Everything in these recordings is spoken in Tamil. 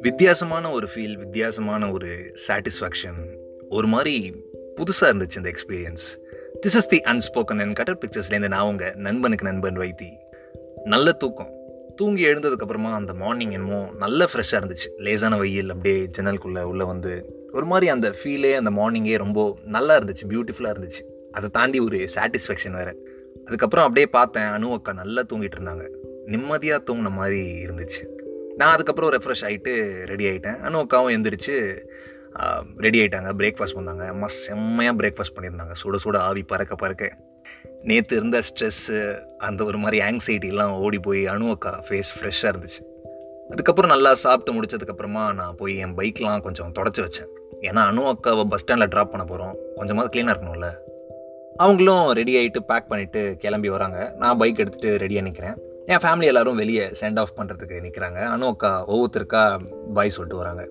வித்தியாசமான ஒரு ஃபீல் வித்தியாசமான ஒரு சாட்டிஸ்ஃபேக்ஷன் ஒரு மாதிரி புதுசாக இருந்துச்சு இந்த experience this is the unspoken and cut out பிக்சர்ஸ்லேருந்து நான் உங்க நண்பனுக்கு நண்பன் வைத்தி. நல்ல தூக்கம். தூங்கி எழுந்ததுக்கப்புறமா அந்த மார்னிங் என்னமோ நல்ல ஃப்ரெஷ்ஷாக இருந்துச்சு. லேசான வெயில் அப்படியே ஜன்னலுக்குள்ளே உள்ளே வந்து ஒரு மாதிரி அந்த ஃபீலே அந்த மார்னிங்கே ரொம்ப நல்லா இருந்துச்சு பியூட்டிஃபுல்லாக இருந்துச்சு. அதை தாண்டி ஒரு சாட்டிஸ்ஃபேக்ஷன் வேறு. அதுக்கப்புறம் அப்படியே பார்த்தேன் அனு அக்கா நல்லா தூங்கிட்டு இருந்தாங்க. நிம்மதியாக தூங்கின மாதிரி இருந்துச்சு. நான் அதுக்கப்புறம் ரெஃப்ரெஷ் ஆகிட்டு ரெடி ஆகிட்டேன் அனு அக்காவும் எந்திரிச்சு ரெடி ஆகிட்டாங்க பிரேக்ஃபாஸ்ட் பண்ணாங்க அம்மா செம்மையாக பிரேக்ஃபாஸ்ட் பண்ணியிருந்தாங்க. சுட சுட ஆவி பறக்க பறக்க. நேற்று இருந்த ஸ்ட்ரெஸ்ஸு அந்த ஒரு மாதிரி ஆங்ஸைட்டிலாம் ஓடி போய் அணு அக்கா ஃபேஸ் ஃப்ரெஷ்ஷாக இருந்துச்சு. அதுக்கப்புறம் நல்லா சாப்பிட்டு முடிச்சதுக்கப்புறமா நான் போய் என் பைக்லாம் கொஞ்சம் தொடச்சி வச்சேன். ஏன்னா அணு அக்காவை பஸ் ஸ்டாண்டில் ட்ராப் பண்ண போகிறோம் கொஞ்சமாவது க்ளீனாக இருக்கணும்ல. அவங்களும் ரெடி ஆகிட்டு பேக் பண்ணிவிட்டு கிளம்பி வராங்க. நான் பைக் எடுத்துகிட்டு ரெடியாக நிற்கிறேன் என் ஃபேமிலி எல்லோரும் வெளியே சென்ட் ஆஃப் பண்ணுறதுக்கு நிற்கிறாங்க அனு அக்கா ஒவ்வொருத்தருக்கா பாய் சொல்லிட்டு வராங்க.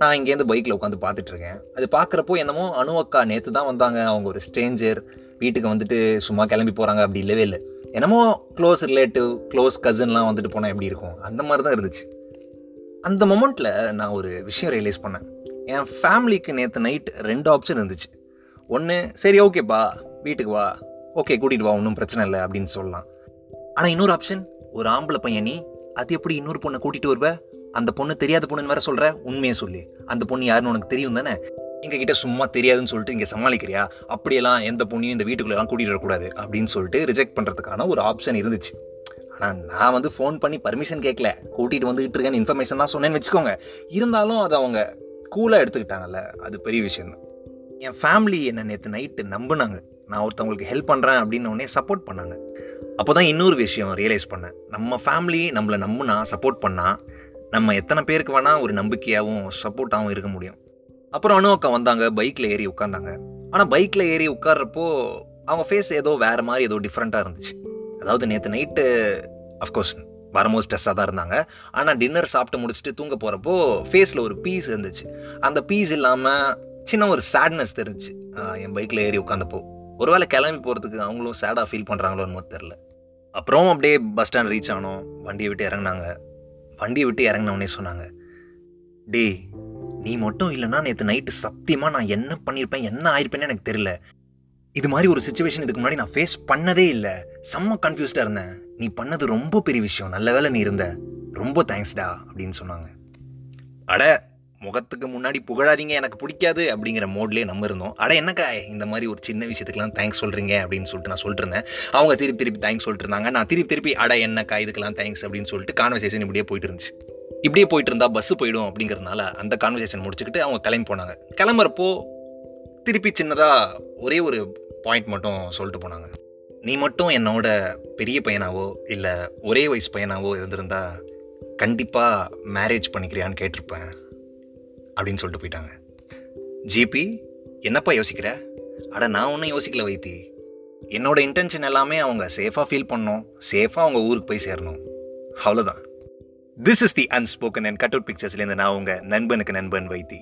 நான் இங்கேருந்து பைக்கில் உட்காந்து பார்த்துட்ருக்கேன் அது பார்க்குறப்போ என்னமோ அனு அக்கா நேற்று தான் வந்தாங்க. அவங்க ஒரு ஸ்ட்ரேஞ்சர் வீட்டுக்கு வந்துட்டு சும்மா கிளம்பி போகிறாங்க அப்படி இல்லவே இல்லை. என்னமோ க்ளோஸ் ரிலேட்டிவ் க்ளோஸ் கசின்லாம் வந்துட்டு போனால் எப்படி இருக்கும்? அந்த மாதிரி தான் இருந்துச்சு. அந்த மொமெண்ட்டில் நான் ஒரு விஷயம் ரியலைஸ் பண்ணேன். என் ஃபேமிலிக்கு நேற்று நைட் ரெண்டு ஆப்ஷன் இருந்துச்சு. ஒன்று சரி ஓகேப்பா வீட்டுக்கு வா. ஓகே கூட்டிகிட்டு வா ஒன்றும் பிரச்சனை இல்லை அப்படின்னு சொல்லலாம். ஆனால் இன்னொரு ஆப்ஷன் ஒரு ஆம்பளை பையன் நீ அது எப்படி இன்னொரு பொண்ணை கூட்டிகிட்டு வருவ? அந்த பொண்ணு தெரியாத பொண்ணுன்னு வேற சொல்கிற உண்மையை சொல்லி. அந்த பொண்ணு யாருன்னு உனக்கு தெரியும் தானே? எங்ககிட்ட சும்மா தெரியாதுன்னு சொல்லிட்டு இங்கே சமாளிக்கிறியா? அப்படியெல்லாம் எந்த பொண்ணையும் இந்த வீட்டுக்குள்ளெல்லாம் கூட்டிகிட்டு வரக்கூடாது அப்படின்னு சொல்லிட்டு ரிஜெக்ட் பண்ணுறதுக்கான ஒரு ஆப்ஷன் இருந்துச்சு. ஆனால் நான் வந்து ஃபோன் பண்ணி பர்மிஷன் கேட்கல கூட்டிகிட்டு வந்துகிட்டு இருக்கேன்னு இன்ஃபர்மேஷன் தான் சொன்னேன்னு வச்சுக்கோங்க. இருந்தாலும் அதை அவங்க கூலாக எடுத்துக்கிட்டாங்கல்ல அது பெரிய விஷயம் தான் என் ஃபேமிலி என்னை நேற்று நைட்டு நம்பினாங்க. நான் ஒருத்தவங்களுக்கு ஹெல்ப் பண்ணுறேன் அப்படின்னு உடனே சப்போர்ட் பண்ணாங்க. அப்போ தான் இன்னொரு விஷயம் ரியலைஸ் பண்ணேன். நம்ம ஃபேமிலி நம்மளை நம்புனா சப்போர்ட் பண்ணால் நம்ம எத்தனை பேருக்கு வேணால் ஒரு நம்பிக்கையாகவும் சப்போர்ட்டாகவும் இருக்க முடியும். அப்புறம் அணு அக்கா வந்தாங்க பைக்கில் ஏறி உட்காந்தாங்க ஆனால் பைக்கில் ஏறி உட்கார்றப்போ அவங்க ஃபேஸ் ஏதோ வேறு மாதிரி ஏதோ டிஃப்ரெண்ட்டாக இருந்துச்சு. அதாவது நேற்று நைட்டு அஃப்கோர்ஸ் வரும்போது ஸ்ட்ரெஸ்ஸாக தான் இருந்தாங்க. ஆனால் டின்னர் சாப்பிட்டு முடிச்சுட்டு தூங்க போகிறப்போ ஃபேஸில் ஒரு பீஸ் இருந்துச்சு. அந்த பீஸ் இல்லாமல் சின்ன ஒரு சேட்னஸ் தெரிஞ்சு என் பைக்கில் ஏறி உட்காந்தப்போ ஒருவேளை கிளம்பி போகிறதுக்கு அவங்களும் சேடாக ஃபீல் பண்ணுறாங்களோன்னு தெரில அப்புறம் அப்படியே பஸ் ஸ்டாண்ட் ரீச் ஆனோம். வண்டியை விட்டு இறங்கினாங்க. வண்டியை விட்டு இறங்கினவுடனே சொன்னாங்க டே நீ மட்டும் இல்லைன்னா நேற்று நைட்டு சத்தியமாக நான் என்ன பண்ணியிருப்பேன் என்ன ஆயிருப்பேன்னு எனக்கு தெரியல. இது மாதிரி ஒரு சுச்சுவேஷன் இதுக்கு முன்னாடி நான் ஃபேஸ் பண்ணதே இல்லை. செம்ம கன்ஃபியூஸ்டாக இருந்தேன். நீ பண்ணது ரொம்ப பெரிய விஷயம். நல்ல வேலை நீ இருந்த. ரொம்ப தேங்க்ஸ்டா அப்படின்னு சொன்னாங்க. அட முகத்துக்கு முன்னாடி புகழாதீங்க எனக்கு பிடிக்காது அப்படிங்கிற மோட்லேயே நம்ம இருந்தோம். அட என்னக்கா இந்த மாதிரி ஒரு சின்ன விஷயத்துக்குலாம் தேங்க்ஸ் சொல்கிறீங்க அப்படின்னு சொல்லிட்டு நான் சொல்லிட்டு இருந்தேன் அவங்க திருப்பி திருப்பி தேங்க்ஸ் சொல்லிட்டு இருந்தாங்க நான் திருப்பி திருப்பி அட என்னக்கா இதுக்கெல்லாம் தேங்க்ஸ் அப்படின்னு சொல்லிட்டு கான்வர்சேஷன் இப்படியே போயிட்டு இருந்துச்சு. இப்படியே போயிட்டு இருந்தால் பஸ்ஸு போயிடும் அப்படிங்கிறதுனால அந்த கான்வர்சேஷன் முடிச்சுக்கிட்டு அவங்க கிளம்பி போனாங்க. கிளம்புறப்போ திருப்பி சின்னதாக ஒரே ஒரு பாயிண்ட் மட்டும் சொல்லிட்டு போனாங்க. நீ மட்டும் என்னோட பெரிய பையனாவோ இல்லை ஒரே வயசு பையனாவோ இருந்திருந்தா கண்டிப்பாக மேரேஜ் பண்ணிக்கிறியான்னு கேட்டிருப்பேன். அப்படின்னு சொல்லிட்டு போயிட்டாங்க. ஜிபி என்னப்பா யோசிக்கிற? அட நான் ஒன்றும் யோசிக்கல வைத்தி. என்னோட இன்டென்ஷன் எல்லாமே அவங்க சேஃபாக ஃபீல் பண்ணணும் சேஃபாக அவங்க ஊருக்கு போய் சேரணும். அவ்வளோதான் this is the unspoken and cut out பிக்சர்ஸ்லேருந்து நான் உங்கள் நண்பனுக்கு நண்பன் வைத்தி.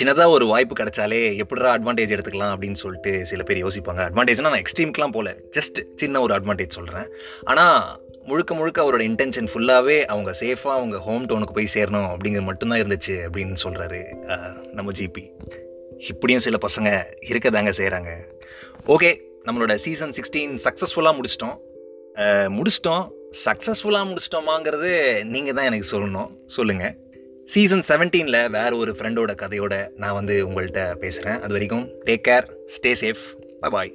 சின்னதாக ஒரு வாய்ப்பு கிடைச்சாலே எப்படிடா அட்வான்டேஜ் எடுத்துக்கலாம் அப்படின்னு சொல்லிட்டு சில பேர் யோசிப்பாங்க. அட்வான்டேஜ்னால் நான் எக்ஸ்ட்ரீம்க்கெலாம் போகல ஜஸ்ட் சின்ன ஒரு அட்வான்டேஜ் சொல்கிறேன் ஆனால் முழுக்க முழுக்க அவரோட இன்டென்ஷன் ஃபுல்லாகவே அவங்க சேஃபாக அவங்க ஹோம் டவுனுக்கு போய் சேரணும் அப்படிங்கிறது மட்டும்தான் இருந்துச்சு அப்படின்னு சொல்கிறாரு நம்ம ஜிபி இப்படியும் சில பசங்க இருக்க தாங்க செய்கிறாங்க ஓகே நம்மளோட சீசன் சிக்ஸ்டீன் சக்ஸஸ்ஃபுல்லாக முடிச்சிட்டோம். முடிச்சிட்டோம். சக்ஸஸ்ஃபுல்லாக முடிச்சிட்டோமாங்கிறது நீங்கள் தான் எனக்கு சொல்லணும். சொல்லுங்கள் சீசன் செவன்டீனில் வேறு ஒரு ஃப்ரெண்டோட கதையோட நான் வந்து உங்கள்கிட்ட பேசுகிறேன் அது வரைக்கும் take care stay safe bye